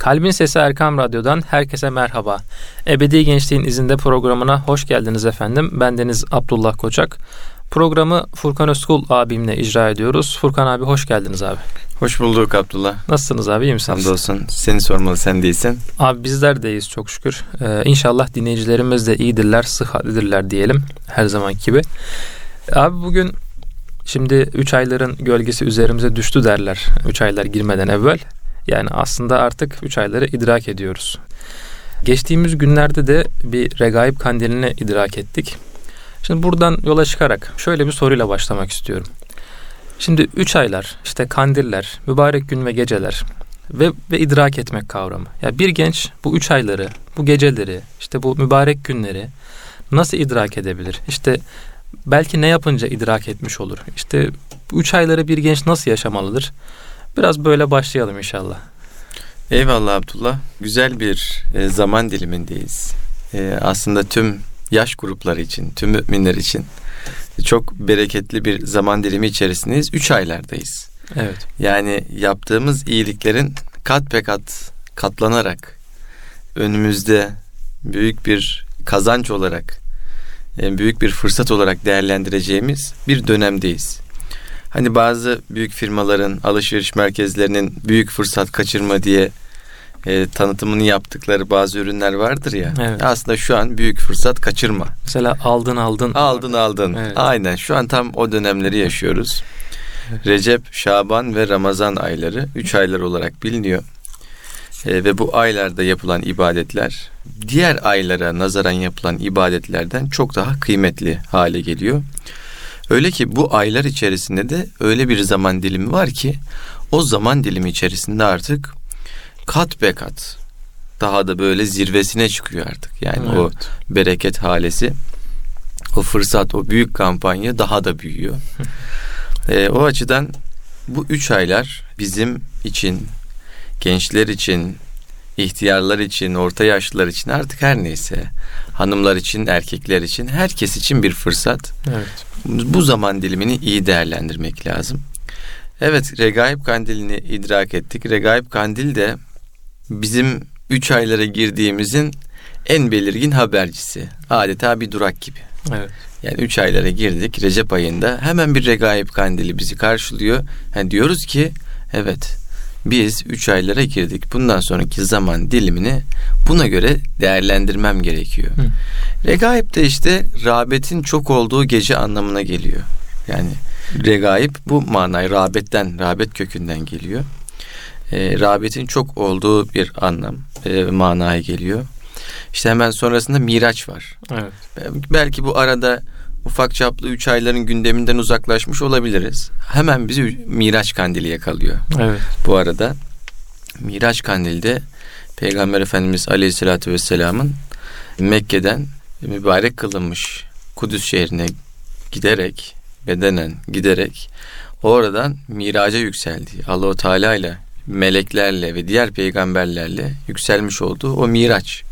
Kalbin Sesi Erkam Radyo'dan herkese merhaba. Ebedi Gençliğin izinde programına hoş geldiniz efendim. Ben Deniz Abdullah Koçak. Programı Furkan Özkul abimle icra ediyoruz. Furkan abi hoş geldiniz abi. Hoş bulduk Abdullah. Nasılsınız abi iyi misiniz? Hamdolsun. Seni sormalı sen değilsin. Abi bizler deyiz çok şükür. Ee, inşallah dinleyicilerimiz de iyidirler, sıhhatlidirler diyelim her zaman gibi. Abi bugün şimdi 3 ayların gölgesi üzerimize düştü derler 3 aylar girmeden evvel. Yani aslında artık 3 ayları idrak ediyoruz. Geçtiğimiz günlerde de bir regaib kandilini idrak ettik. Şimdi buradan yola çıkarak şöyle bir soruyla başlamak istiyorum. Şimdi 3 aylar, işte kandiller, mübarek gün ve geceler ve, ve idrak etmek kavramı. Ya yani bir genç bu 3 ayları, bu geceleri, işte bu mübarek günleri nasıl idrak edebilir? İşte belki ne yapınca idrak etmiş olur? İşte bu 3 ayları bir genç nasıl yaşamalıdır? Biraz böyle başlayalım inşallah. Eyvallah Abdullah. Güzel bir e, zaman dilimindeyiz. E, aslında tüm yaş grupları için, tüm müminler için çok bereketli bir zaman dilimi içerisindeyiz. Üç aylardayız. Evet. Yani yaptığımız iyiliklerin kat be kat katlanarak önümüzde büyük bir kazanç olarak, e, büyük bir fırsat olarak değerlendireceğimiz bir dönemdeyiz. Hani bazı büyük firmaların, alışveriş merkezlerinin büyük fırsat kaçırma diye e, tanıtımını yaptıkları bazı ürünler vardır ya. Evet. Aslında şu an büyük fırsat kaçırma. Mesela aldın aldın. Aldın aldın. Evet. Aynen şu an tam o dönemleri yaşıyoruz. Recep, Şaban ve Ramazan ayları üç aylar olarak biliniyor. E, ve bu aylarda yapılan ibadetler diğer aylara nazaran yapılan ibadetlerden çok daha kıymetli hale geliyor. Öyle ki bu aylar içerisinde de öyle bir zaman dilimi var ki o zaman dilimi içerisinde artık kat be kat daha da böyle zirvesine çıkıyor artık. Yani evet. o bereket halesi, o fırsat, o büyük kampanya daha da büyüyor. e, o açıdan bu üç aylar bizim için, gençler için, ihtiyarlar için, orta yaşlılar için artık her neyse, hanımlar için, erkekler için, herkes için bir fırsat. Evet. Bu zaman dilimini iyi değerlendirmek lazım. Evet, Regaib Kandilini idrak ettik. Regaib Kandil de bizim üç aylara girdiğimizin en belirgin habercisi. Adeta bir durak gibi. Evet. Yani üç aylara girdik Recep ayında hemen bir regaib kandili bizi karşılıyor. Yani diyoruz ki evet biz üç aylara girdik. Bundan sonraki zaman dilimini buna göre değerlendirmem gerekiyor. Hı. Regaib de işte rağbetin çok olduğu gece anlamına geliyor. Yani regaib bu manayı rağbetten, rağbet kökünden geliyor e, rağbetin çok olduğu bir anlam, e, manaya geliyor. İşte hemen sonrasında Miraç var. Evet. Belki bu arada ufak çaplı üç ayların gündeminden uzaklaşmış olabiliriz. Hemen bizi Miraç kandili yakalıyor. Evet. Bu arada Miraç kandilde Peygamber Efendimiz Aleyhisselatü Vesselam'ın Mekke'den mübarek kılınmış Kudüs şehrine giderek bedenen giderek oradan miraca yükseldiği Allahu Teala ile meleklerle ve diğer peygamberlerle yükselmiş olduğu o miraç.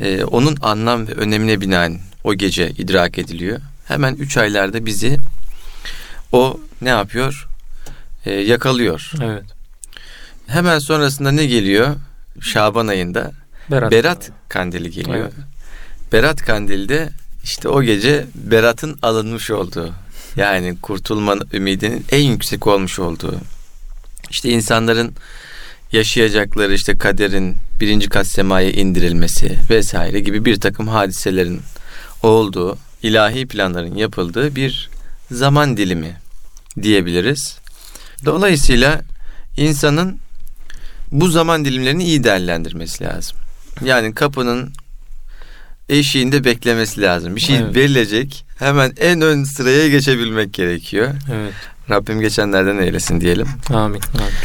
Ee, onun anlam ve önemine binaen o gece idrak ediliyor. Hemen üç aylarda bizi o ne yapıyor? Ee, yakalıyor. Evet. Hemen sonrasında ne geliyor? Şaban ayında Berat, Berat kandili geliyor. Evet. Berat kandilde işte o gece Berat'ın alınmış olduğu yani kurtulma ümidinin en yüksek olmuş olduğu işte insanların yaşayacakları işte kaderin birinci kat semaya indirilmesi vesaire gibi bir takım hadiselerin olduğu, ilahi planların yapıldığı bir zaman dilimi diyebiliriz. Dolayısıyla insanın bu zaman dilimlerini iyi değerlendirmesi lazım. Yani kapının eşiğinde beklemesi lazım. Bir şey evet. verilecek. Hemen en ön sıraya geçebilmek gerekiyor. Evet. Rabbim geçenlerden eylesin diyelim. Amin.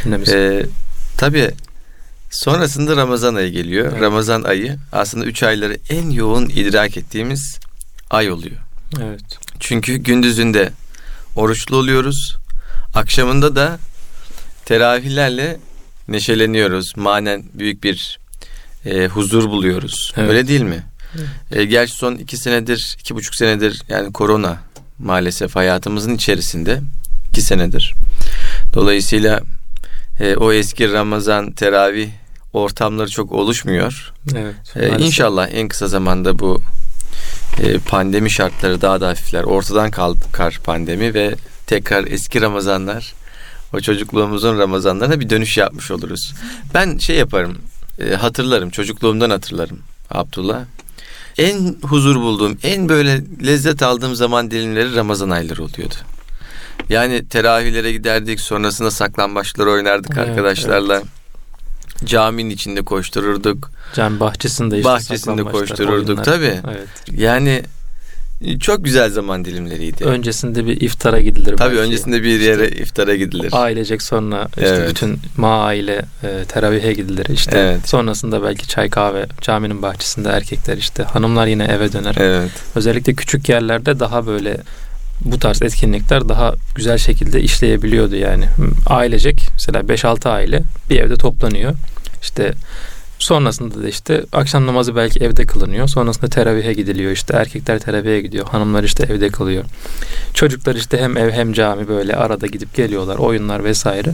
Amin. Ee, tabii sonrasında Ramazan ayı geliyor. Evet. Ramazan ayı aslında üç ayları en yoğun idrak ettiğimiz ay oluyor. Evet. Çünkü gündüzünde oruçlu oluyoruz. Akşamında da teravihlerle neşeleniyoruz. Manen büyük bir e, huzur buluyoruz. Evet. Öyle değil mi? Evet. E, gerçi son iki senedir, iki buçuk senedir yani korona maalesef hayatımızın içerisinde iki senedir. Dolayısıyla e, o eski Ramazan teravih ortamları çok oluşmuyor. Evet. Ee, inşallah en kısa zamanda bu e, pandemi şartları daha da hafifler. Ortadan kalkar pandemi ve tekrar eski Ramazanlar o çocukluğumuzun Ramazanlarına bir dönüş yapmış oluruz. Ben şey yaparım e, hatırlarım çocukluğumdan hatırlarım Abdullah. En huzur bulduğum, en böyle lezzet aldığım zaman dilimleri Ramazan ayları oluyordu. Yani teravihlere giderdik, sonrasında saklambaçlar oynardık evet, arkadaşlarla. Evet. Caminin içinde koştururduk. Cami bahçesinde işte Bahçesinde koştururduk tabii. Evet. Yani çok güzel zaman dilimleriydi. Öncesinde bir iftara gidilir. Tabii belki. öncesinde bir yere işte iftara gidilir. Ailecek sonra işte evet. bütün ma aile e, teravihe gidilir. İşte evet. sonrasında belki çay kahve caminin bahçesinde erkekler işte hanımlar yine eve döner. Evet. Özellikle küçük yerlerde daha böyle bu tarz etkinlikler daha güzel şekilde işleyebiliyordu yani. Ailecek mesela 5-6 aile bir evde toplanıyor. İşte Sonrasında da işte akşam namazı belki evde kılınıyor. Sonrasında teravihe gidiliyor işte. Erkekler teravihe gidiyor. Hanımlar işte evde kalıyor. Çocuklar işte hem ev hem cami böyle arada gidip geliyorlar. Oyunlar vesaire.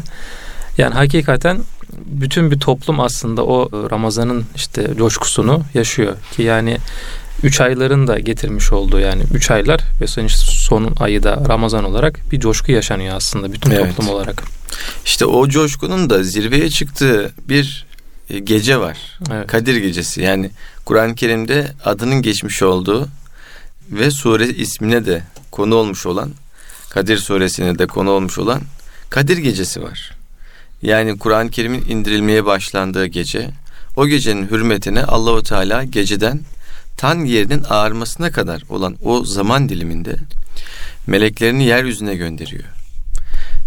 Yani hakikaten bütün bir toplum aslında o Ramazan'ın işte coşkusunu yaşıyor. Ki yani üç ayların da getirmiş olduğu yani üç aylar ve sonun ayı da Ramazan olarak bir coşku yaşanıyor aslında bütün evet. toplum olarak. İşte o coşkunun da zirveye çıktığı bir e, gece var. Evet. Kadir gecesi. Yani Kur'an-ı Kerim'de adının geçmiş olduğu ve sure ismine de konu olmuş olan Kadir suresine de konu olmuş olan Kadir gecesi var. Yani Kur'an-ı Kerim'in indirilmeye başlandığı gece. O gecenin hürmetine Allahu Teala geceden tan yerinin ağarmasına kadar olan o zaman diliminde meleklerini yeryüzüne gönderiyor.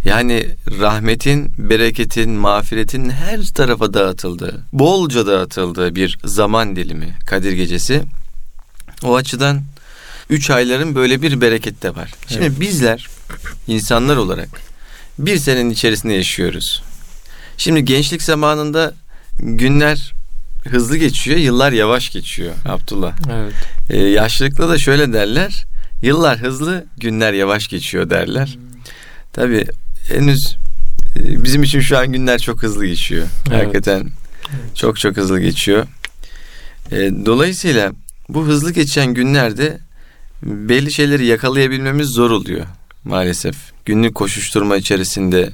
Yani rahmetin, bereketin, mağfiretin her tarafa dağıtıldığı, bolca dağıtıldığı bir zaman dilimi Kadir Gecesi. O açıdan üç ayların böyle bir bereketi de var. Şimdi evet. bizler insanlar olarak bir senenin içerisinde yaşıyoruz. Şimdi gençlik zamanında günler hızlı geçiyor, yıllar yavaş geçiyor Abdullah. Evet. Ee, yaşlılıkta da şöyle derler. Yıllar hızlı, günler yavaş geçiyor derler. Tabii henüz e, bizim için şu an günler çok hızlı geçiyor. Evet. Hakikaten evet. çok çok hızlı geçiyor. E, dolayısıyla bu hızlı geçen günlerde belli şeyleri yakalayabilmemiz zor oluyor maalesef. Günlük koşuşturma içerisinde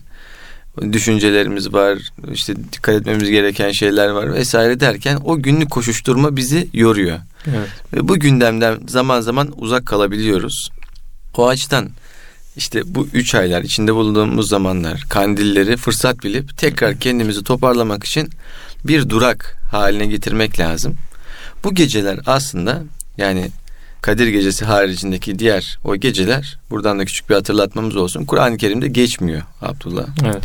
düşüncelerimiz var, işte dikkat etmemiz gereken şeyler var vesaire derken o günlük koşuşturma bizi yoruyor. Evet. Ve bu gündemden zaman zaman uzak kalabiliyoruz. O açıdan işte bu üç aylar içinde bulunduğumuz zamanlar kandilleri fırsat bilip tekrar kendimizi toparlamak için bir durak haline getirmek lazım. Bu geceler aslında yani Kadir Gecesi haricindeki diğer o geceler buradan da küçük bir hatırlatmamız olsun. Kur'an-ı Kerim'de geçmiyor Abdullah. Evet.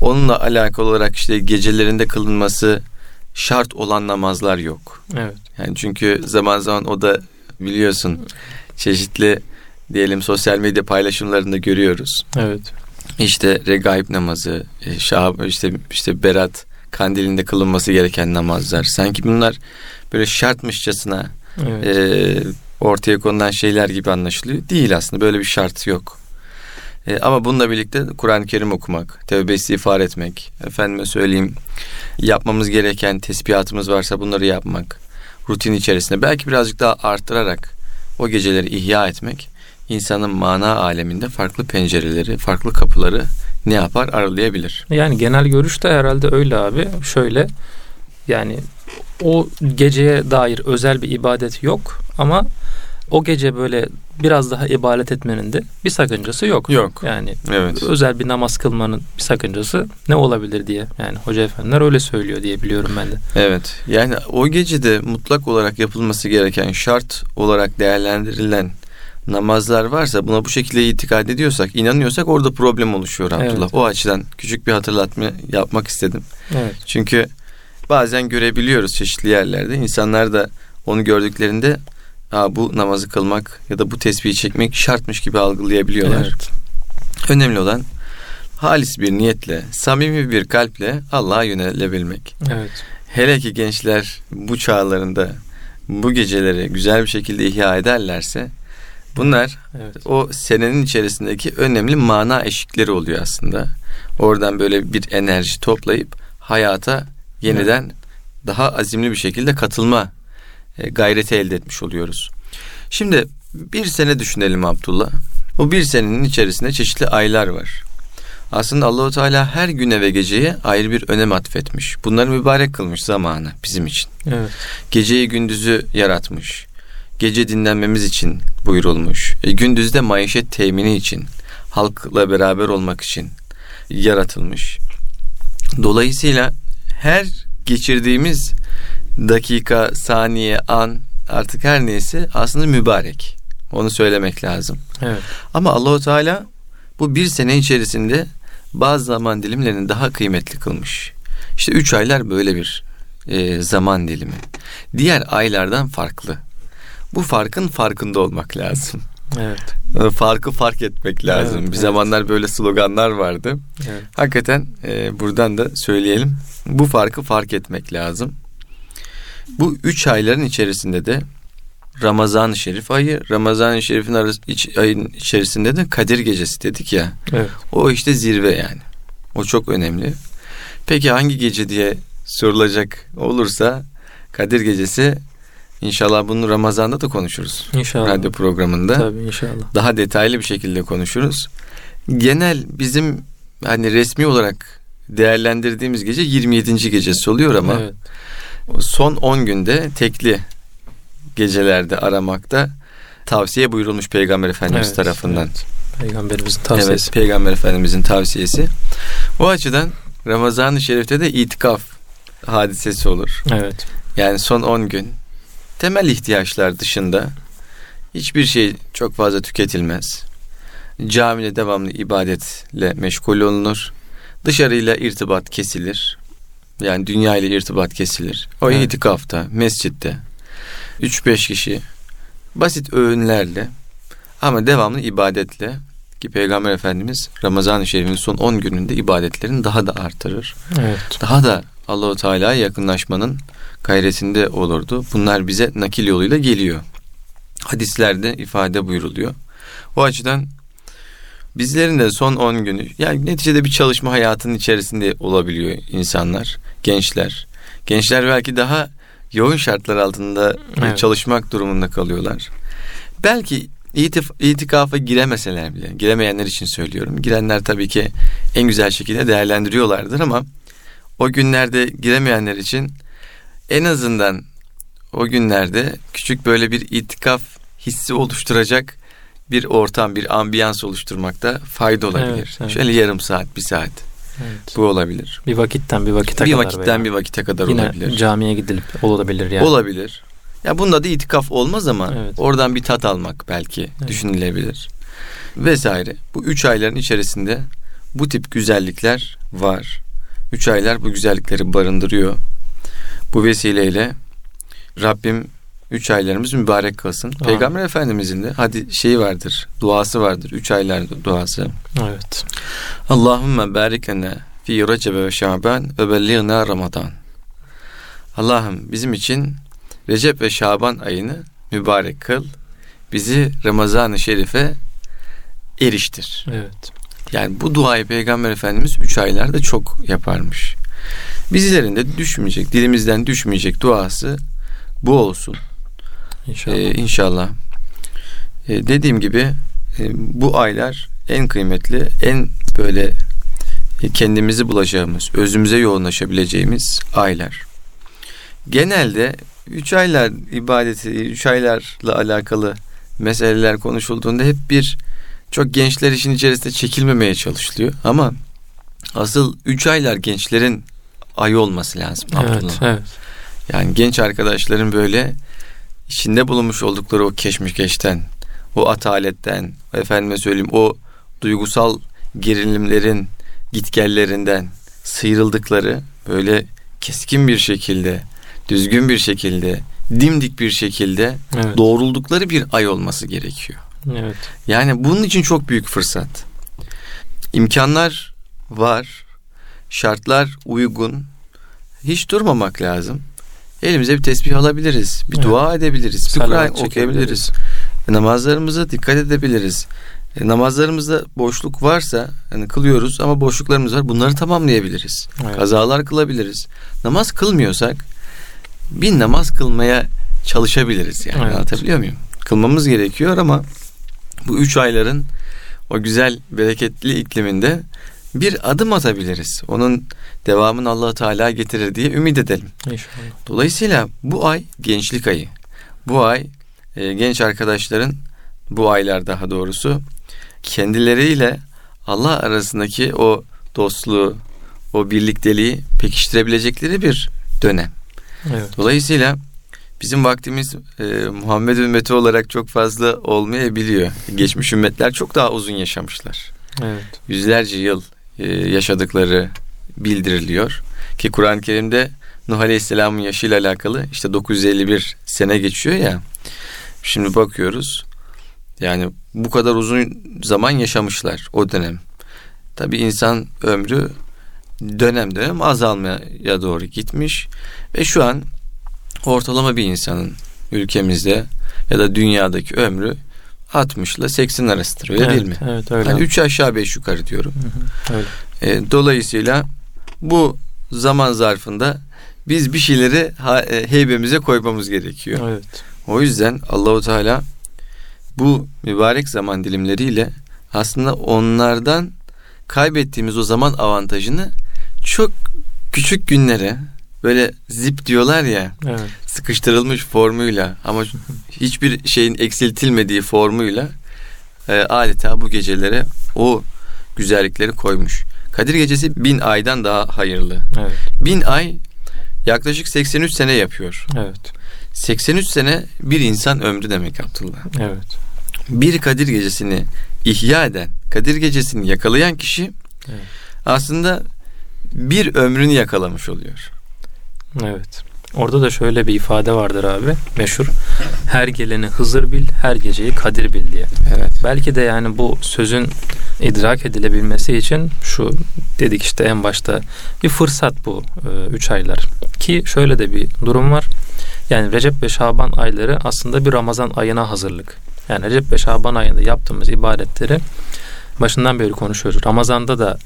Onunla alakalı olarak işte gecelerinde kılınması şart olan namazlar yok. Evet. Yani çünkü zaman zaman o da biliyorsun çeşitli diyelim sosyal medya paylaşımlarında görüyoruz. Evet. İşte regaib namazı, e, şah, işte işte berat kandilinde kılınması gereken namazlar. Sanki bunlar böyle şartmışçasına evet. e, ortaya konulan şeyler gibi anlaşılıyor. Değil aslında böyle bir şart yok. E, ama bununla birlikte Kur'an-ı Kerim okumak, tevbe istiğfar etmek, efendime söyleyeyim yapmamız gereken tesbihatımız varsa bunları yapmak, rutin içerisinde belki birazcık daha arttırarak o geceleri ihya etmek insanın mana aleminde farklı pencereleri, farklı kapıları ne yapar aralayabilir. Yani genel görüş de herhalde öyle abi. Şöyle yani o geceye dair özel bir ibadet yok ama o gece böyle biraz daha ibadet etmenin de bir sakıncası yok. Yok. Yani evet. özel bir namaz kılmanın bir sakıncası ne olabilir diye. Yani hoca efendiler öyle söylüyor diye biliyorum ben de. Evet. Yani o gecede mutlak olarak yapılması gereken şart olarak değerlendirilen namazlar varsa buna bu şekilde itikad ediyorsak, inanıyorsak orada problem oluşuyor Abdullah. Evet. O açıdan küçük bir hatırlatma yapmak istedim. Evet. Çünkü bazen görebiliyoruz çeşitli yerlerde. İnsanlar da onu gördüklerinde ha, bu namazı kılmak ya da bu tesbihi çekmek şartmış gibi algılayabiliyorlar. Evet. Önemli olan halis bir niyetle, samimi bir kalple Allah'a yönelebilmek. Evet. Hele ki gençler bu çağlarında bu geceleri güzel bir şekilde ihya ederlerse Bunlar evet. o senenin içerisindeki önemli mana eşikleri oluyor aslında. Oradan böyle bir enerji toplayıp hayata yeniden evet. daha azimli bir şekilde katılma gayreti elde etmiş oluyoruz. Şimdi bir sene düşünelim Abdullah. Bu bir senenin içerisinde çeşitli aylar var. Aslında Allahu Teala her güne ve geceye ayrı bir önem atfetmiş. Bunları mübarek kılmış zamanı bizim için. Evet. Geceyi gündüzü yaratmış. Gece dinlenmemiz için buyurulmuş. E, gündüzde maişet temini için, halkla beraber olmak için yaratılmış. Dolayısıyla her geçirdiğimiz dakika, saniye, an artık her neyse aslında mübarek. Onu söylemek lazım. Evet. Ama Allahu Teala bu bir sene içerisinde bazı zaman dilimlerini daha kıymetli kılmış. İşte üç aylar böyle bir e, zaman dilimi. Diğer aylardan farklı. Bu farkın farkında olmak lazım. Evet. E, Farkı fark etmek lazım. Evet, bir evet. zamanlar böyle sloganlar vardı. Evet. Hakikaten e, buradan da söyleyelim. Bu farkı fark etmek lazım. Bu üç ayların içerisinde de Ramazan-ı Şerif ayı, Ramazan-ı Şerif'in arası, iç, ayın içerisinde de Kadir Gecesi dedik ya. Evet. O işte zirve yani. O çok önemli. Peki hangi gece diye sorulacak olursa Kadir Gecesi inşallah bunu Ramazan'da da konuşuruz. İnşallah. Radyo programında Tabii inşallah. daha detaylı bir şekilde konuşuruz. Genel bizim hani resmi olarak değerlendirdiğimiz gece 27. gecesi oluyor ama Evet. Son 10 günde tekli gecelerde aramakta tavsiye buyurulmuş Peygamber Efendimiz Evet, tarafından. evet. Peygamberimizin tavsiyesi. Evet, Peygamber Efendimizin tavsiyesi. O açıdan Ramazan-ı Şerif'te de itikaf hadisesi olur. Evet. Yani son 10 gün temel ihtiyaçlar dışında hiçbir şey çok fazla tüketilmez. Camide devamlı ibadetle meşgul olunur. Dışarıyla irtibat kesilir. Yani dünya ile irtibat kesilir. O Evet. itikafta, mescitte 3-5 kişi basit öğünlerle ama devamlı ibadetle ki Peygamber Efendimiz Ramazan-ı Şerif'in son 10 gününde ibadetlerini daha da artırır Evet. daha da Allahu Teala'ya yakınlaşmanın gayretinde olurdu. Bunlar bize nakil yoluyla geliyor. Hadislerde ifade buyuruluyor. O açıdan bizlerin de son 10 günü yani neticede bir çalışma hayatının içerisinde olabiliyor insanlar, gençler. Gençler belki daha yoğun şartlar altında Evet. çalışmak durumunda kalıyorlar. Belki itif- itikafa giremeseler bile, giremeyenler için söylüyorum. Girenler tabii ki en güzel şekilde değerlendiriyorlardır ama o günlerde giremeyenler için en azından o günlerde küçük böyle bir itikaf hissi oluşturacak bir ortam, bir ambiyans oluşturmakta fayda olabilir. Evet, evet. Şöyle yarım saat, bir saat evet. bu olabilir. Bir vakitten bir vakite bir kadar vakitten veya bir vakite kadar Yine olabilir. camiye gidilip olabilir yani. Olabilir. Ya bunda da itikaf olmaz ama Evet. oradan bir tat almak belki Evet. düşünülebilir. Vesaire. Bu üç ayların içerisinde bu tip güzellikler var. Üç aylar bu güzellikleri barındırıyor. Bu vesileyle Rabbim üç aylarımız mübarek kılsın. Amin. Peygamber Efendimizin de hadi şey vardır, duası vardır. Üç aylar duası. Evet. Allahümme barik lena fi Recebe ve Şaban ve belliğna Ramazan. Allah'ım bizim için Recep ve Şaban ayını mübarek kıl. Bizi Ramazan-ı Şerif'e eriştir. Evet. Yani bu duayı Peygamber Efendimiz üç aylarda çok yaparmış. Bizlerin de düşmeyecek, dilimizden düşmeyecek duası bu olsun. İnşallah. Ee, inşallah. Ee, dediğim gibi e, bu aylar en kıymetli, en böyle e, kendimizi bulacağımız, özümüze yoğunlaşabileceğimiz aylar. Genelde üç aylar ibadeti, üç aylarla alakalı meseleler konuşulduğunda hep bir çok gençler işin içerisinde çekilmemeye çalışılıyor. Ama asıl üç aylar gençlerin ayı olması lazım. evet. Evet. Yani genç arkadaşların böyle içinde bulunmuş oldukları o keşmişkeşten, o ataletten, efendime söyleyeyim o duygusal gerilimlerin gitgellerinden sıyrıldıkları böyle keskin bir şekilde, düzgün bir şekilde, dimdik bir şekilde Evet. doğruldukları bir ay olması gerekiyor. evet. Yani bunun için çok büyük fırsat. İmkanlar var, şartlar uygun. Hiç durmamak lazım. Elimize bir tesbih alabiliriz, bir Evet. dua edebiliriz, bir Salavat Kur'an çekebiliriz. okuyabiliriz. Namazlarımıza dikkat edebiliriz. E, namazlarımızda boşluk varsa hani kılıyoruz ama boşluklarımız var. Bunları tamamlayabiliriz. Evet. Kazalar kılabiliriz. Namaz kılmıyorsak bin namaz kılmaya çalışabiliriz yani Evet. anlatabiliyor muyum? Kılmamız gerekiyor ama bu üç ayların o güzel bereketli ikliminde bir adım atabiliriz. Onun devamını allah Teala getirir diye ümit edelim. İnşallah. Dolayısıyla bu ay gençlik ayı. Bu ay e, genç arkadaşların bu aylar daha doğrusu kendileriyle Allah arasındaki o dostluğu, o birlikteliği pekiştirebilecekleri bir dönem. Evet. Dolayısıyla bizim vaktimiz e, Muhammed ümmeti olarak çok fazla olmayabiliyor. Geçmiş ümmetler çok daha uzun yaşamışlar. Evet. Yüzlerce yıl yaşadıkları bildiriliyor. Ki Kur'an-ı Kerim'de Nuh Aleyhisselam'ın yaşıyla alakalı işte 951 sene geçiyor ya. Şimdi bakıyoruz. Yani bu kadar uzun zaman yaşamışlar o dönem. Tabi insan ömrü dönem dönem azalmaya doğru gitmiş ve şu an ortalama bir insanın ülkemizde ya da dünyadaki ömrü 60 ile 80 arasıdır öyle evet, değil mi? Evet öyle. Hani 3 aşağı 5 yukarı diyorum. Hı hı, öyle. E, dolayısıyla bu zaman zarfında biz bir şeyleri e, heybemize koymamız gerekiyor. Evet. O yüzden Allahu Teala bu mübarek zaman dilimleriyle aslında onlardan kaybettiğimiz o zaman avantajını çok küçük günlere böyle zip diyorlar ya Evet. sıkıştırılmış formuyla ama hiçbir şeyin eksiltilmediği formuyla e, adeta bu gecelere o güzellikleri koymuş. Kadir gecesi bin aydan daha hayırlı. Evet. Bin ay yaklaşık 83 sene yapıyor. Evet. 83 sene bir insan ömrü demek Abdullah. Evet. Bir Kadir gecesini ihya eden, Kadir gecesini yakalayan kişi Evet. aslında bir ömrünü yakalamış oluyor. Evet. Orada da şöyle bir ifade vardır abi meşhur. Her geleni Hızır bil, her geceyi Kadir bil diye. Evet. Belki de yani bu sözün idrak edilebilmesi için şu dedik işte en başta bir fırsat bu 3 aylar. Ki şöyle de bir durum var. Yani Recep ve Şaban ayları aslında bir Ramazan ayına hazırlık. Yani Recep ve Şaban ayında yaptığımız ibadetleri başından beri konuşuyoruz. Ramazanda da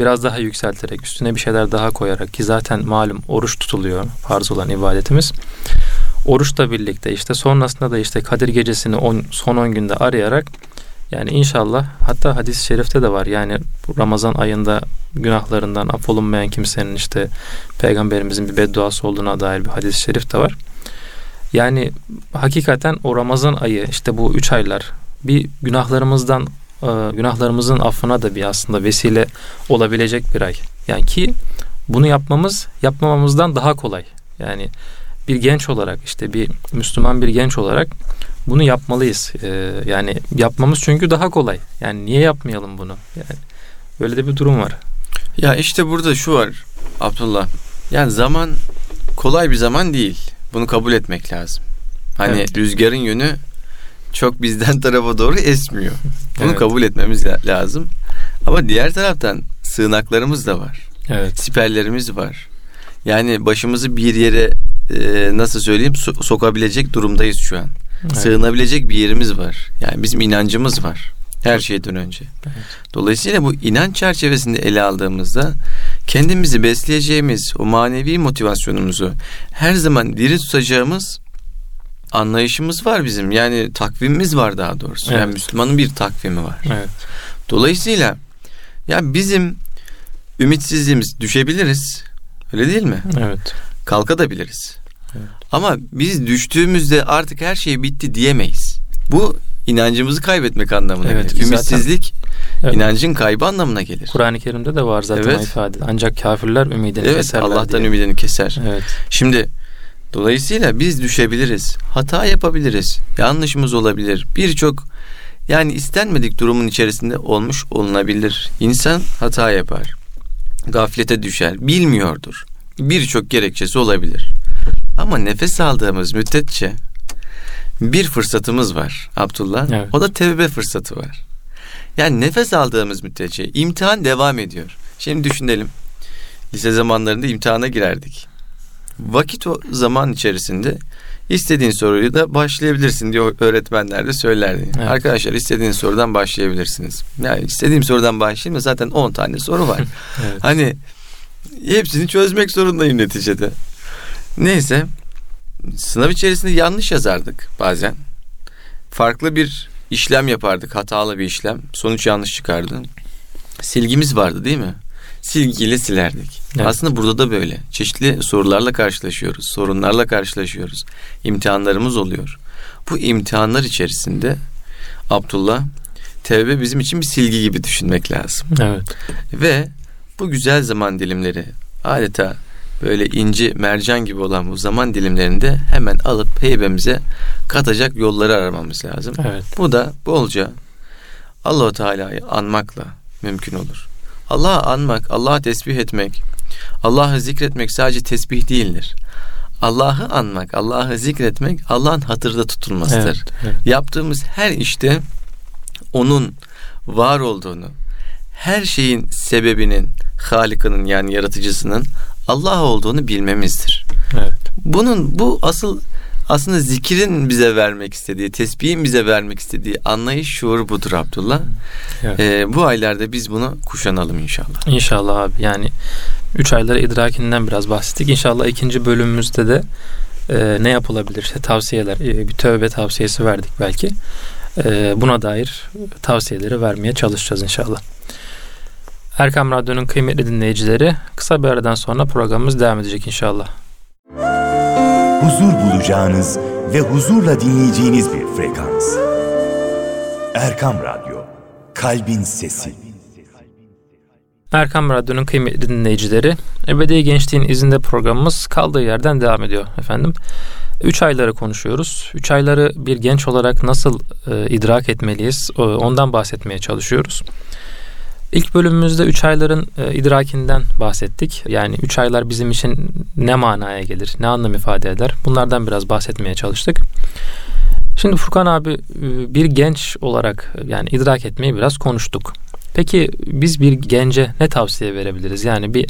biraz daha yükselterek, üstüne bir şeyler daha koyarak ki zaten malum oruç tutuluyor farz olan ibadetimiz. Oruçla birlikte işte sonrasında da işte Kadir gecesini on, son 10 günde arayarak yani inşallah hatta hadis-i şerifte de var yani Ramazan ayında günahlarından affolunmayan kimsenin işte peygamberimizin bir bedduası olduğuna dair bir hadis-i şerif de var. Yani hakikaten o Ramazan ayı işte bu üç aylar bir günahlarımızdan günahlarımızın affına da bir aslında vesile olabilecek bir ay. Yani ki bunu yapmamız yapmamamızdan daha kolay. Yani bir genç olarak işte bir Müslüman bir genç olarak bunu yapmalıyız. Ee, yani yapmamız çünkü daha kolay. Yani niye yapmayalım bunu? Yani öyle de bir durum var. Ya işte burada şu var Abdullah. Yani zaman kolay bir zaman değil. Bunu kabul etmek lazım. Hani Evet. rüzgarın yönü çok bizden tarafa doğru esmiyor. Bunu Evet. kabul etmemiz la- lazım. Ama diğer taraftan sığınaklarımız da var. Evet. Siperlerimiz var. Yani başımızı bir yere e, nasıl söyleyeyim so- sokabilecek durumdayız şu an. Evet. Sığınabilecek bir yerimiz var. Yani bizim inancımız var. Her şeyden önce. Evet. Dolayısıyla bu inanç çerçevesinde ele aldığımızda kendimizi besleyeceğimiz o manevi motivasyonumuzu her zaman diri tutacağımız anlayışımız var bizim. Yani takvimimiz var daha doğrusu. Yani Evet. Müslümanın bir takvimi var. Evet. Dolayısıyla ya bizim ümitsizliğimiz düşebiliriz. Öyle değil mi? Evet. Kalkabiliriz. Evet. Ama biz düştüğümüzde artık her şey bitti diyemeyiz. Bu inancımızı kaybetmek anlamına Evet, gelir. zaten- Ümitsizlik Evet. inancın kaybı anlamına gelir. Kur'an-ı Kerim'de de var zaten Evet. ifade. Ancak kafirler ümidini Evet keserler Allah'tan diye. ümidini keser. Evet. Şimdi dolayısıyla biz düşebiliriz. Hata yapabiliriz. Yanlışımız olabilir. Birçok yani istenmedik durumun içerisinde olmuş olunabilir. İnsan hata yapar. Gaflete düşer. Bilmiyordur. Birçok gerekçesi olabilir. Ama nefes aldığımız müddetçe bir fırsatımız var Abdullah. Evet. O da tevbe fırsatı var. Yani nefes aldığımız müddetçe imtihan devam ediyor. Şimdi düşünelim. Lise zamanlarında imtihana girerdik. Vakit o zaman içerisinde istediğin soruyu da başlayabilirsin diye öğretmenler de söylerdi. Evet. Arkadaşlar istediğin sorudan başlayabilirsiniz. Yani istediğim sorudan başlayayım da zaten 10 tane soru var. Evet. Hani hepsini çözmek zorundayım neticede. Neyse sınav içerisinde yanlış yazardık bazen. Farklı bir işlem yapardık, hatalı bir işlem. Sonuç yanlış çıkardı. Silgimiz vardı değil mi? Silgiyle silerdik. Evet. Aslında burada da böyle. Çeşitli sorularla karşılaşıyoruz, sorunlarla karşılaşıyoruz. İmtihanlarımız oluyor. Bu imtihanlar içerisinde Abdullah tevbe bizim için bir silgi gibi düşünmek lazım. Evet. Ve bu güzel zaman dilimleri adeta böyle inci mercan gibi olan bu zaman dilimlerinde hemen alıp heybemize katacak yolları aramamız lazım. Evet. Bu da bolca Allahu Teala'yı anmakla mümkün olur. Allah'ı anmak, Allah'ı tesbih etmek, Allah'ı zikretmek sadece tesbih değildir. Allah'ı anmak, Allah'ı zikretmek Allah'ın hatırda tutulmasıdır. Evet, evet. Yaptığımız her işte onun var olduğunu, her şeyin sebebinin, Halika'nın yani yaratıcısının Allah olduğunu bilmemizdir. Evet. Bunun bu asıl aslında zikirin bize vermek istediği, tesbihin bize vermek istediği anlayış şuur budur Abdullah. Evet. Ee, bu aylarda biz bunu kuşanalım inşallah. İnşallah abi yani üç ayları idrakinden biraz bahsettik. İnşallah ikinci bölümümüzde de e, ne yapılabilir işte tavsiyeler, e, bir tövbe tavsiyesi verdik belki. E, buna dair tavsiyeleri vermeye çalışacağız inşallah. Erkam Radyo'nun kıymetli dinleyicileri kısa bir aradan sonra programımız devam edecek inşallah. Huzur bulacağınız ve huzurla dinleyeceğiniz bir frekans. Erkam Radyo, Kalbin Sesi. Erkam Radyo'nun kıymetli dinleyicileri, Ebedi Gençliğin izinde programımız kaldığı yerden devam ediyor efendim. Üç ayları konuşuyoruz. Üç ayları bir genç olarak nasıl e, idrak etmeliyiz ondan bahsetmeye çalışıyoruz. İlk bölümümüzde üç ayların e, idrakinden bahsettik. Yani üç aylar bizim için ne manaya gelir, ne anlam ifade eder? Bunlardan biraz bahsetmeye çalıştık. Şimdi Furkan abi e, bir genç olarak yani idrak etmeyi biraz konuştuk. Peki biz bir gence ne tavsiye verebiliriz? Yani bir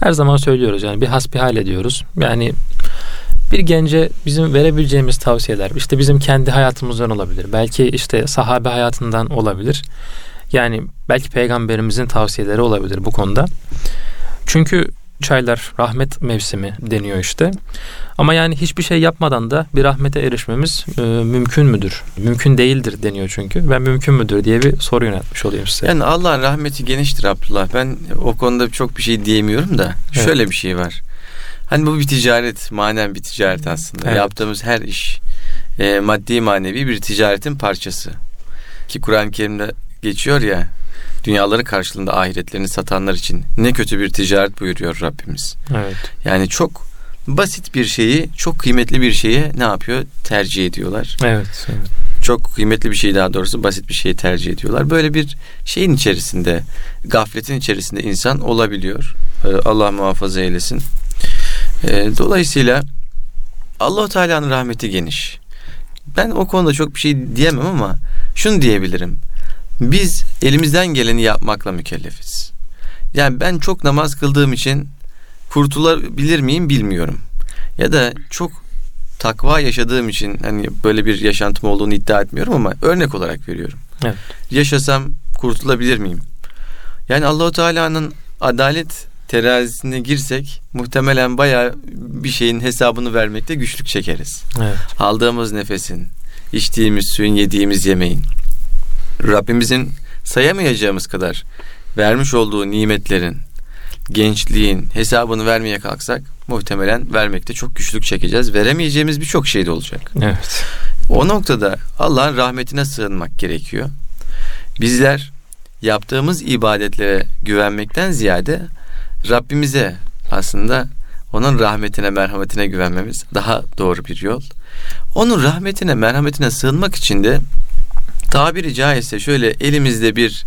her zaman söylüyoruz yani bir hasbihal ediyoruz. Yani bir gence bizim verebileceğimiz tavsiyeler işte bizim kendi hayatımızdan olabilir. Belki işte sahabe hayatından olabilir. Yani belki peygamberimizin tavsiyeleri olabilir bu konuda. Çünkü çaylar rahmet mevsimi deniyor işte. Ama yani hiçbir şey yapmadan da bir rahmete erişmemiz e, mümkün müdür? Mümkün değildir deniyor çünkü. Ben mümkün müdür diye bir soru yöneltmiş olayım size. Yani Allah'ın rahmeti geniştir Abdullah. Ben o konuda çok bir şey diyemiyorum da evet. şöyle bir şey var. Hani bu bir ticaret, manen bir ticaret aslında. Evet. Yaptığımız her iş e, maddi manevi bir ticaretin parçası. Ki Kur'an-ı Kerim'de geçiyor ya dünyaları karşılığında ahiretlerini satanlar için ne kötü bir ticaret buyuruyor Rabbimiz. Evet. Yani çok basit bir şeyi çok kıymetli bir şeye ne yapıyor? Tercih ediyorlar. Evet, evet. Çok kıymetli bir şey daha doğrusu basit bir şeyi tercih ediyorlar. Böyle bir şeyin içerisinde, gafletin içerisinde insan olabiliyor. Ee, Allah muhafaza eylesin. Ee, dolayısıyla Allah Teala'nın rahmeti geniş. Ben o konuda çok bir şey diyemem ama şunu diyebilirim. Biz elimizden geleni yapmakla mükellefiz. Yani ben çok namaz kıldığım için kurtulabilir miyim bilmiyorum. Ya da çok takva yaşadığım için hani böyle bir yaşantım olduğunu iddia etmiyorum ama örnek olarak veriyorum. Evet. Yaşasam kurtulabilir miyim? Yani Allahu Teala'nın adalet terazisine girsek muhtemelen bayağı bir şeyin hesabını vermekte güçlük çekeriz. Evet. Aldığımız nefesin, içtiğimiz suyun, yediğimiz yemeğin, Rabbimizin sayamayacağımız kadar vermiş olduğu nimetlerin, gençliğin hesabını vermeye kalksak muhtemelen vermekte çok güçlük çekeceğiz. Veremeyeceğimiz birçok şey de olacak. Evet. O noktada Allah'ın rahmetine sığınmak gerekiyor. Bizler yaptığımız ibadetlere güvenmekten ziyade Rabbimize aslında onun rahmetine, merhametine güvenmemiz daha doğru bir yol. Onun rahmetine, merhametine sığınmak için de tabiri caizse şöyle elimizde bir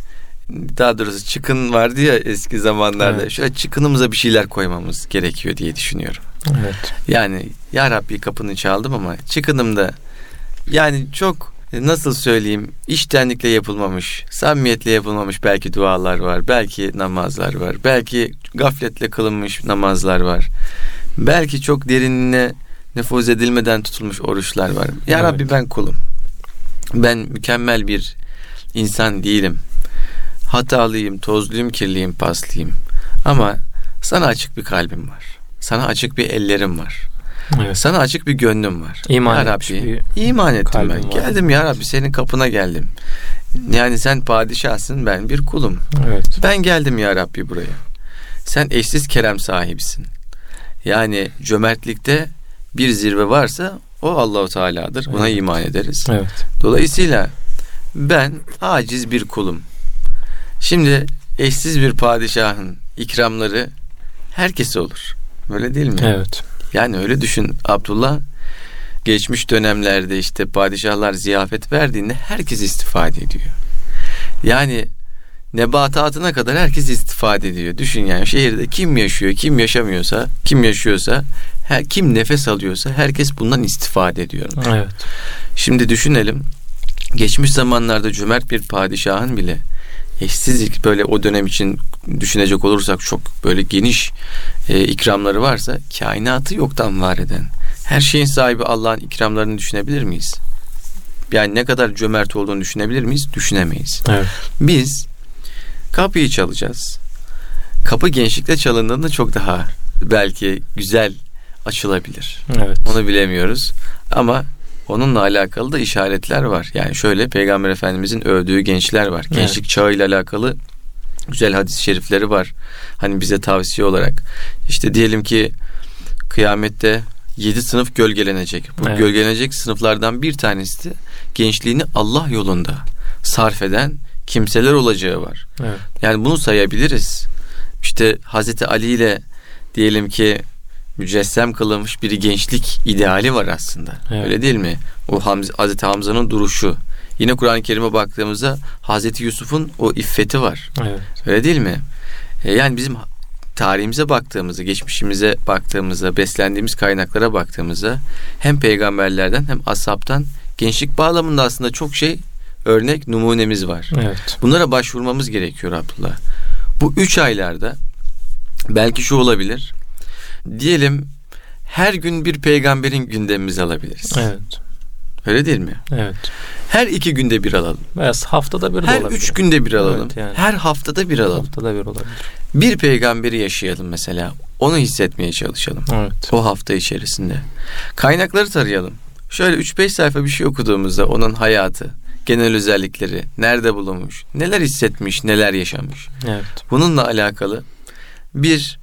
daha doğrusu çıkın vardı ya eski zamanlarda. Evet. Şöyle çıkınımıza bir şeyler koymamız gerekiyor diye düşünüyorum. Evet. Yani ya Rabbi kapını çaldım ama çıkınımda yani çok nasıl söyleyeyim iştenlikle yapılmamış, samimiyetle yapılmamış belki dualar var, belki namazlar var, belki gafletle kılınmış namazlar var. Belki çok derinine nüfuz edilmeden tutulmuş oruçlar var. Ya evet. Rabbi ben kulum. Ben mükemmel bir insan değilim. Hatalıyım, tozluyum, kirliyim, paslıyım. Ama sana açık bir kalbim var. Sana açık bir ellerim var. Evet. Sana açık bir gönlüm var. İman ya Rabbi, iman ettim ben. Var. Geldim ya Rabbi senin kapına geldim. Yani sen padişahsın ben bir kulum. Evet. Ben geldim ya Rabbi buraya. Sen eşsiz kerem sahibisin. Yani cömertlikte bir zirve varsa o Allahu Teala'dır. Buna evet. iman ederiz. Evet. Dolayısıyla ben aciz bir kulum. Şimdi eşsiz bir padişahın ikramları herkese olur. Öyle değil mi? Evet. Yani öyle düşün Abdullah. Geçmiş dönemlerde işte padişahlar ziyafet verdiğinde herkes istifade ediyor. Yani nebatatına kadar herkes istifade ediyor. Düşün yani şehirde kim yaşıyor, kim yaşamıyorsa, kim yaşıyorsa, her, kim nefes alıyorsa herkes bundan istifade ediyor. Evet. Şimdi düşünelim. Geçmiş zamanlarda cömert bir padişahın bile eşsizlik böyle o dönem için düşünecek olursak çok böyle geniş e, ikramları varsa kainatı yoktan var eden her şeyin sahibi Allah'ın ikramlarını düşünebilir miyiz? Yani ne kadar cömert olduğunu düşünebilir miyiz? Düşünemeyiz. Evet. Biz kapıyı çalacağız. Kapı gençlikte çalındığında çok daha belki güzel açılabilir. Evet. Onu bilemiyoruz. Ama onunla alakalı da işaretler var. Yani şöyle Peygamber Efendimizin övdüğü gençler var. Gençlik evet. çağıyla alakalı güzel hadis-i şerifleri var. Hani bize tavsiye olarak. İşte diyelim ki kıyamette yedi sınıf gölgelenecek. Bu evet. gölgelenecek sınıflardan bir tanesi de gençliğini Allah yolunda sarf eden kimseler olacağı var. Evet. Yani bunu sayabiliriz. İşte Hazreti Ali ile diyelim ki mücessem kılınmış bir gençlik ideali var aslında. Evet. Öyle değil mi? O Hamz Hazreti Hamza'nın duruşu. Yine Kur'an-ı Kerim'e baktığımızda Hazreti Yusuf'un o iffeti var. Evet. Öyle değil mi? E yani bizim tarihimize baktığımızda, geçmişimize baktığımızda, beslendiğimiz kaynaklara baktığımızda hem peygamberlerden hem ashabtan gençlik bağlamında aslında çok şey örnek numunemiz var. Evet. Bunlara başvurmamız gerekiyor Abdullah. Bu üç aylarda belki şu olabilir. Diyelim her gün bir peygamberin gündemimizi alabiliriz. Evet. Öyle değil mi? Evet. Her iki günde bir alalım. Veya haftada bir Her olabilir. üç günde bir alalım. Evet, yani. Her haftada bir alalım. Haftada bir olabilir. Bir peygamberi yaşayalım mesela. Onu hissetmeye çalışalım. Evet. O hafta içerisinde. Kaynakları tarayalım. Şöyle 3-5 sayfa bir şey okuduğumuzda onun hayatı, genel özellikleri, nerede bulunmuş, neler hissetmiş, neler yaşamış. Evet. Bununla alakalı bir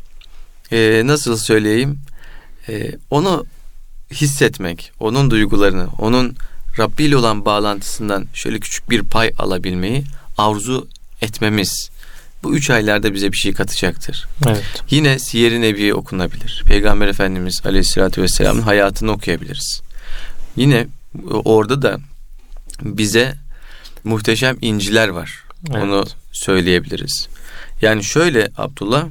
e, nasıl söyleyeyim e, onu hissetmek, onun duygularını, onun Rabbi ile olan bağlantısından şöyle küçük bir pay alabilmeyi arzu etmemiz bu üç aylarda bize bir şey katacaktır. Evet. Yine Siyer-i Nebiye okunabilir. Peygamber Efendimiz Aleyhisselatü Vesselam'ın hayatını okuyabiliriz. Yine orada da bize muhteşem inciler var. Evet. Onu söyleyebiliriz. Yani şöyle Abdullah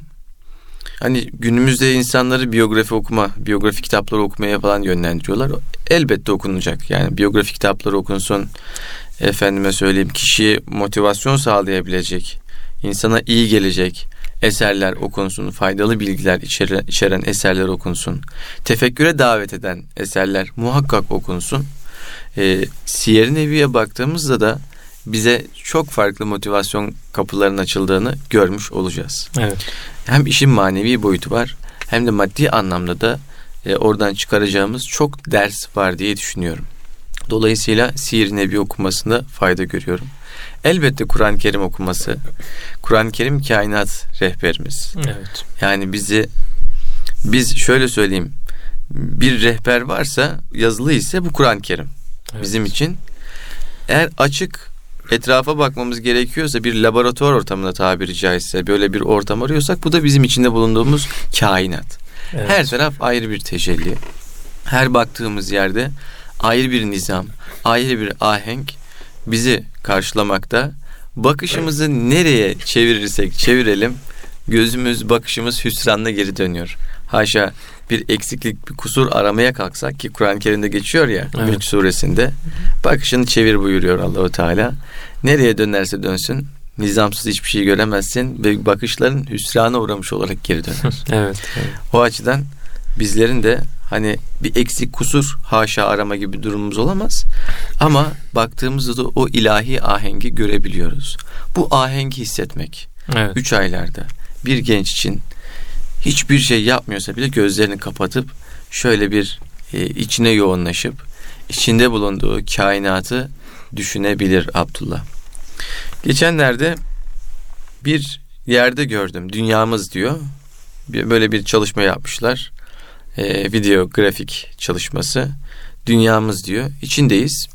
hani günümüzde insanları biyografi okuma, biyografi kitapları okumaya falan yönlendiriyorlar. Elbette okunacak. Yani biyografi kitapları okunsun. Efendime söyleyeyim kişiye motivasyon sağlayabilecek, insana iyi gelecek eserler okunsun, faydalı bilgiler içeren, içeren eserler okunsun. Tefekküre davet eden eserler muhakkak okunsun. E, Siyer-i Nebi'ye baktığımızda da bize çok farklı motivasyon kapılarının açıldığını görmüş olacağız. Evet. Hem işin manevi boyutu var hem de maddi anlamda da e, oradan çıkaracağımız çok ders var diye düşünüyorum. Dolayısıyla Siyer-i Nebi okumasında fayda görüyorum. Elbette Kur'an-ı Kerim okuması. Kur'an-ı Kerim kainat rehberimiz. Evet. Yani bizi biz şöyle söyleyeyim. Bir rehber varsa yazılı ise bu Kur'an-ı Kerim. Evet. Bizim için eğer açık etrafa bakmamız gerekiyorsa bir laboratuvar ortamında tabiri caizse böyle bir ortam arıyorsak bu da bizim içinde bulunduğumuz kainat. Evet. Her taraf ayrı bir tecelli. Her baktığımız yerde ayrı bir nizam, ayrı bir ahenk bizi karşılamakta. Bakışımızı nereye çevirirsek çevirelim gözümüz, bakışımız hüsranla geri dönüyor. Haşa bir eksiklik, bir kusur aramaya kalksak ki Kur'an-ı Kerim'de geçiyor ya evet. Mülk suresinde. Bakışını çevir buyuruyor Allahu Teala. Nereye dönerse dönsün nizamsız hiçbir şey göremezsin ve bakışların hüsrana uğramış olarak geri döner. evet, evet. O açıdan bizlerin de hani bir eksik kusur haşa arama gibi bir durumumuz olamaz. Ama baktığımızda da o ilahi ahengi görebiliyoruz. Bu ahengi hissetmek. Evet. Üç aylarda bir genç için hiçbir şey yapmıyorsa bile gözlerini kapatıp şöyle bir e, içine yoğunlaşıp içinde bulunduğu kainatı düşünebilir Abdullah. Geçenlerde bir yerde gördüm. Dünyamız diyor. Böyle bir çalışma yapmışlar. Ee, video grafik çalışması. Dünyamız diyor. İçindeyiz.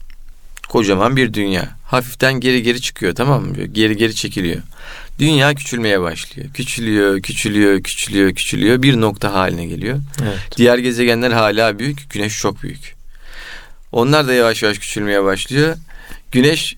Kocaman bir dünya. Hafiften geri geri çıkıyor tamam mı? Geri geri çekiliyor. Dünya küçülmeye başlıyor. Küçülüyor, küçülüyor, küçülüyor, küçülüyor. Bir nokta haline geliyor. Evet. Diğer gezegenler hala büyük. Güneş çok büyük. Onlar da yavaş yavaş küçülmeye başlıyor. Güneş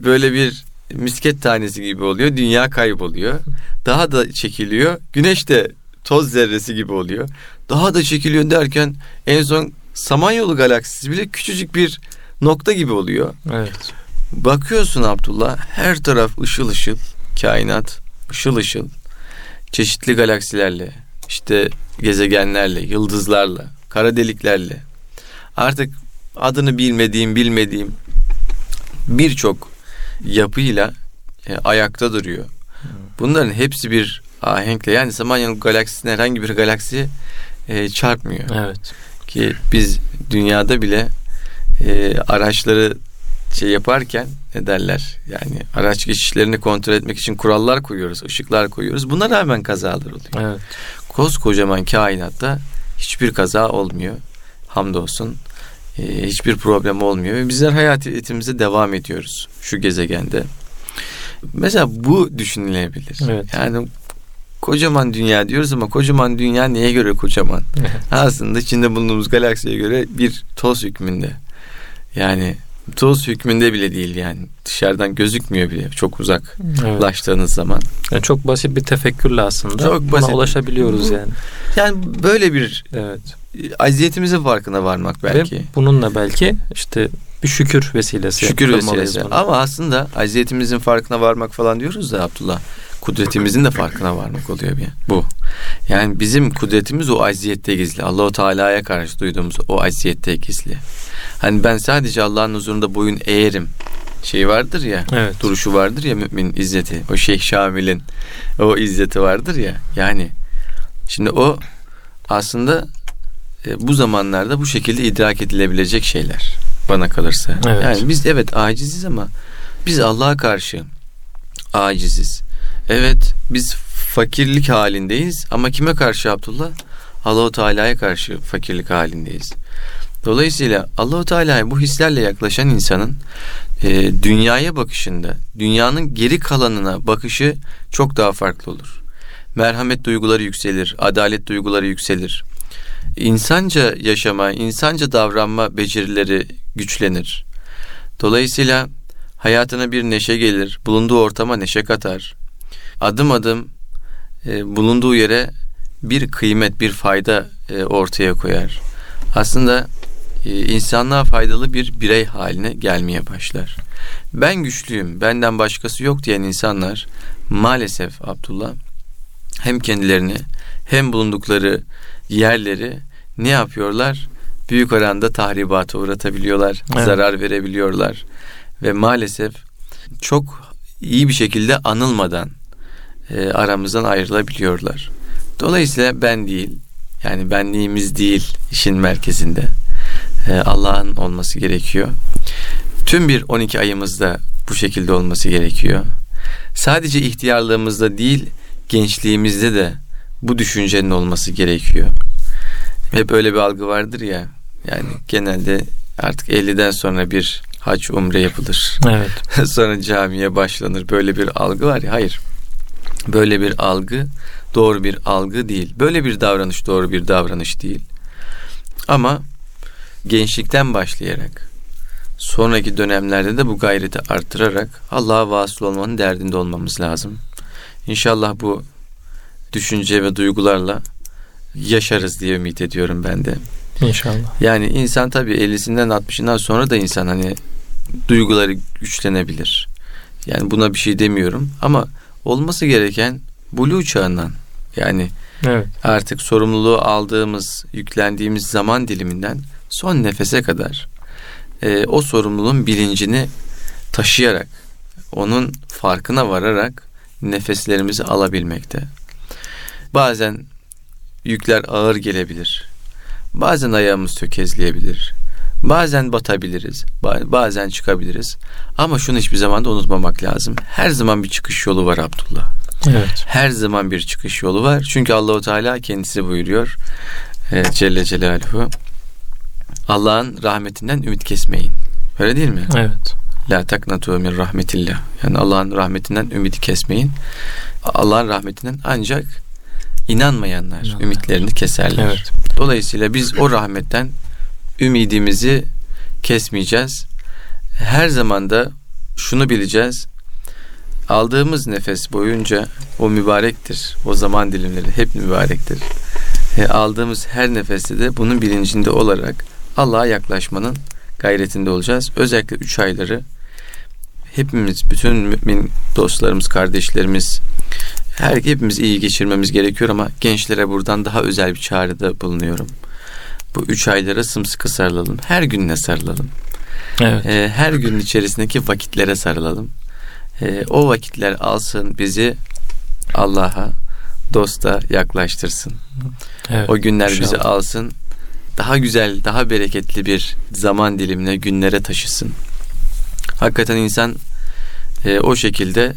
böyle bir misket tanesi gibi oluyor. Dünya kayboluyor. Daha da çekiliyor. Güneş de toz zerresi gibi oluyor. Daha da çekiliyor derken en son Samanyolu galaksisi bile küçücük bir nokta gibi oluyor. Evet. Bakıyorsun Abdullah her taraf ışıl ışıl kainat ışıl ışıl çeşitli galaksilerle işte gezegenlerle yıldızlarla kara deliklerle artık adını bilmediğim bilmediğim birçok yapıyla e, ayakta duruyor. Bunların hepsi bir ahenkle yani Samanyolu galaksisine herhangi bir galaksi e, çarpmıyor. Evet. Ki biz dünyada bile e, araçları şey yaparken ne derler yani araç geçişlerini kontrol etmek için kurallar koyuyoruz, ışıklar koyuyoruz. Buna rağmen kazalar oluyor. Evet. Koskocaman kainatta hiçbir kaza olmuyor. Hamdolsun. Ee, hiçbir problem olmuyor ve bizler hayatimize devam ediyoruz şu gezegende. Mesela bu düşünülebilir. Evet. Yani kocaman dünya diyoruz ama kocaman dünya neye göre kocaman? Aslında içinde bulunduğumuz galaksiye göre bir toz hükmünde. Yani toz hükmünde bile değil yani. Dışarıdan gözükmüyor bile çok uzaklaştığınız evet. zaman. Yani çok basit bir tefekkürle aslında çok basit. ulaşabiliyoruz yani. Yani böyle bir evet. aziyetimizin farkına varmak belki. Ve bununla belki işte bir şükür vesilesi. Şükür vesilesi. Bunu. Ama aslında aziyetimizin farkına varmak falan diyoruz da Abdullah. Kudretimizin de farkına varmak oluyor bir bu. Yani bizim kudretimiz o aziyette gizli. Allahu Teala'ya karşı duyduğumuz o aziyette gizli. Hani ben sadece Allah'ın huzurunda boyun eğerim şey vardır ya evet. duruşu vardır ya mümin izzeti o Şeyh Şamil'in o izzeti vardır ya yani şimdi o aslında e, bu zamanlarda bu şekilde idrak edilebilecek şeyler bana kalırsa. Evet. Yani biz evet aciziz ama biz Allah'a karşı aciziz. Evet biz fakirlik halindeyiz ama kime karşı Abdullah? Allahu Teala'ya karşı fakirlik halindeyiz. Dolayısıyla Allahu Teala'ya bu hislerle yaklaşan insanın e, dünyaya bakışında, dünyanın geri kalanına bakışı çok daha farklı olur. Merhamet duyguları yükselir, adalet duyguları yükselir. İnsanca yaşama, insanca davranma becerileri güçlenir. Dolayısıyla hayatına bir neşe gelir, bulunduğu ortama neşe katar. Adım adım e, bulunduğu yere bir kıymet, bir fayda e, ortaya koyar. Aslında e, insanlığa faydalı bir birey haline gelmeye başlar. Ben güçlüyüm, benden başkası yok diyen insanlar maalesef Abdullah hem kendilerini hem bulundukları yerleri ne yapıyorlar? Büyük oranda tahribata uğratabiliyorlar, evet. zarar verebiliyorlar ve maalesef çok iyi bir şekilde anılmadan e, aramızdan ayrılabiliyorlar. Dolayısıyla ben değil, yani benliğimiz değil işin merkezinde. E, Allah'ın olması gerekiyor. Tüm bir 12 ayımızda bu şekilde olması gerekiyor. Sadece ihtiyarlığımızda değil, gençliğimizde de bu düşüncenin olması gerekiyor. Hep öyle bir algı vardır ya. Yani genelde artık 50'den sonra bir hac umre yapılır. Evet. sonra camiye başlanır. Böyle bir algı var ya. Hayır. Böyle bir algı doğru bir algı değil. Böyle bir davranış doğru bir davranış değil. Ama gençlikten başlayarak sonraki dönemlerde de bu gayreti artırarak Allah'a vasıl olmanın derdinde olmamız lazım. İnşallah bu düşünce ve duygularla yaşarız diye ümit ediyorum ben de. İnşallah. Yani insan tabii 50'sinden 60'ından sonra da insan hani duyguları güçlenebilir. Yani buna bir şey demiyorum ama olması gereken bulu çağından yani evet. artık sorumluluğu aldığımız, yüklendiğimiz zaman diliminden son nefese kadar e, o sorumluluğun bilincini taşıyarak, onun farkına vararak nefeslerimizi alabilmekte. Bazen yükler ağır gelebilir. Bazen ayağımız tökezleyebilir. Bazen batabiliriz. Bazen çıkabiliriz. Ama şunu hiçbir zaman da unutmamak lazım. Her zaman bir çıkış yolu var Abdullah. Evet. Her zaman bir çıkış yolu var. Çünkü Allahu Teala kendisi buyuruyor. E, Celle Celaluhu. Allah'ın rahmetinden ümit kesmeyin. Öyle değil mi? Evet. La taknatu min rahmetillah. Yani Allah'ın rahmetinden ümidi kesmeyin. Allah'ın rahmetinden ancak inanmayanlar İnanlar. ümitlerini keserler. Evet. Dolayısıyla biz o rahmetten ümidimizi kesmeyeceğiz. Her zaman da şunu bileceğiz. Aldığımız nefes boyunca o mübarektir. O zaman dilimleri hep mübarektir. E, aldığımız her nefeste de bunun bilincinde olarak Allah'a yaklaşmanın gayretinde olacağız. Özellikle üç ayları hepimiz, bütün mümin dostlarımız, kardeşlerimiz, her hepimiz iyi geçirmemiz gerekiyor ama gençlere buradan daha özel bir çağrıda bulunuyorum. Bu üç aylara sımsıkı sarılalım. Her gününe sarılalım. Evet. Ee, her gün içerisindeki vakitlere sarılalım. Ee, o vakitler alsın bizi Allah'a, dosta yaklaştırsın. Evet, o günler inşallah. bizi alsın. Daha güzel, daha bereketli bir zaman dilimine, günlere taşısın. Hakikaten insan e, o şekilde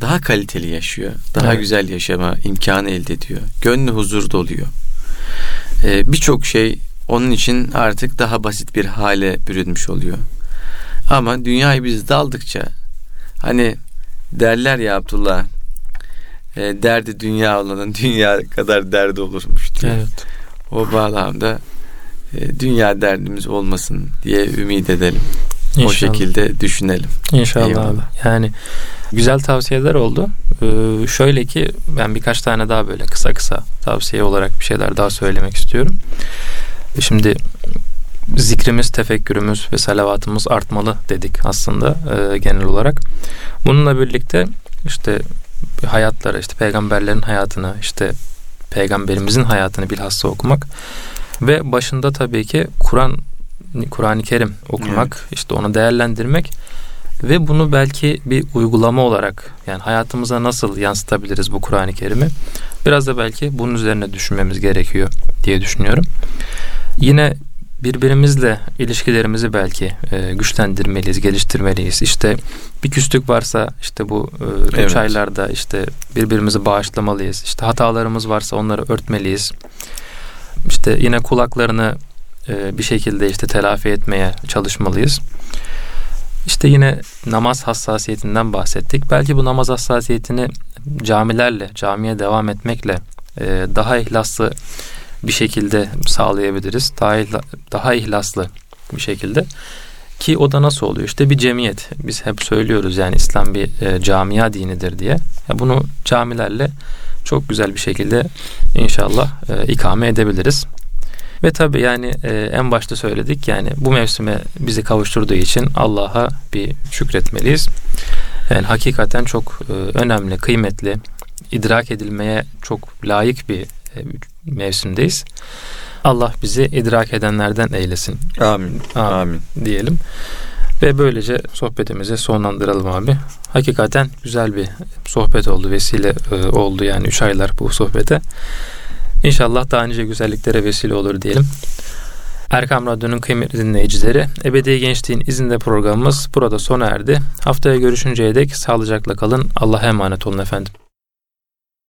daha kaliteli yaşıyor. Daha evet. güzel yaşama imkanı elde ediyor. Gönlü huzur doluyor. Ee, Birçok şey onun için artık daha basit bir hale bürünmüş oluyor. Ama dünyayı biz daldıkça hani derler ya Abdullah e, derdi dünya olanın dünya kadar derdi olurmuş diye. Evet. O bağlamda e, dünya derdimiz olmasın diye ümit edelim. İnşallah. O şekilde düşünelim. İnşallah Eyvallah. abi. Yani güzel tavsiyeler oldu. Ee, şöyle ki ben birkaç tane daha böyle kısa kısa tavsiye olarak bir şeyler daha söylemek istiyorum. Şimdi zikrimiz, tefekkürümüz ve salavatımız artmalı dedik aslında e, genel olarak. Bununla birlikte işte hayatları, işte peygamberlerin hayatını, işte peygamberimizin hayatını bilhassa okumak ve başında tabii ki Kur'an Kur'an-ı Kerim okumak, evet. işte onu değerlendirmek ve bunu belki bir uygulama olarak yani hayatımıza nasıl yansıtabiliriz bu Kur'an-ı Kerim'i? Biraz da belki bunun üzerine düşünmemiz gerekiyor diye düşünüyorum. Yine birbirimizle ilişkilerimizi belki e, güçlendirmeliyiz, geliştirmeliyiz. İşte bir küslük varsa işte bu e, evet. üç aylarda işte birbirimizi bağışlamalıyız. İşte hatalarımız varsa onları örtmeliyiz. İşte yine kulaklarını e, bir şekilde işte telafi etmeye çalışmalıyız. İşte yine namaz hassasiyetinden bahsettik. Belki bu namaz hassasiyetini camilerle, camiye devam etmekle e, daha ihlaslı bir şekilde sağlayabiliriz. Daha, daha ihlaslı bir şekilde. Ki o da nasıl oluyor? İşte bir cemiyet. Biz hep söylüyoruz yani İslam bir e, camia dinidir diye. Ya bunu camilerle çok güzel bir şekilde inşallah e, ikame edebiliriz. Ve tabi yani e, en başta söyledik yani bu mevsime bizi kavuşturduğu için Allah'a bir şükretmeliyiz. Yani hakikaten çok e, önemli, kıymetli, idrak edilmeye çok layık bir e, mevsimdeyiz. Allah bizi idrak edenlerden eylesin. Amin. Amin. Amin. Diyelim. Ve böylece sohbetimizi sonlandıralım abi. Hakikaten güzel bir sohbet oldu, vesile e, oldu yani 3 aylar bu sohbete. İnşallah daha nice güzelliklere vesile olur diyelim. Erkam Radyo'nun kıymetli dinleyicileri, Ebedi Gençliğin izinde programımız burada sona erdi. Haftaya görüşünceye dek sağlıcakla kalın. Allah'a emanet olun efendim.